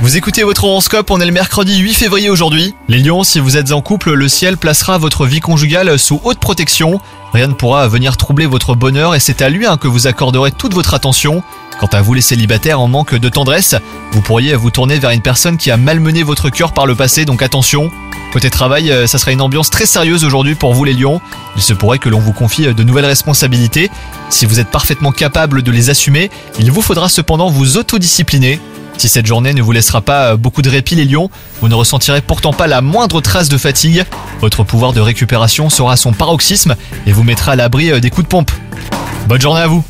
Vous écoutez votre horoscope, on est le mercredi 8 février aujourd'hui. Les lions, si vous êtes en couple, le ciel placera votre vie conjugale sous haute protection. Rien ne pourra venir troubler votre bonheur et c'est à lui hein, que vous accorderez toute votre attention. Quant à vous les célibataires en manque de tendresse, vous pourriez vous tourner vers une personne qui a malmené votre cœur par le passé, donc attention. Côté travail, euh, ça sera une ambiance très sérieuse aujourd'hui pour vous les lions. Il se pourrait que l'on vous confie de nouvelles responsabilités. Si vous êtes parfaitement capable de les assumer, il vous faudra cependant vous autodiscipliner. Si cette journée ne vous laissera pas beaucoup de répit les lions, vous ne ressentirez pourtant pas la moindre trace de fatigue. Votre pouvoir de récupération sera son paroxysme et vous mettra à l'abri des coups de pompe. Bonne journée à vous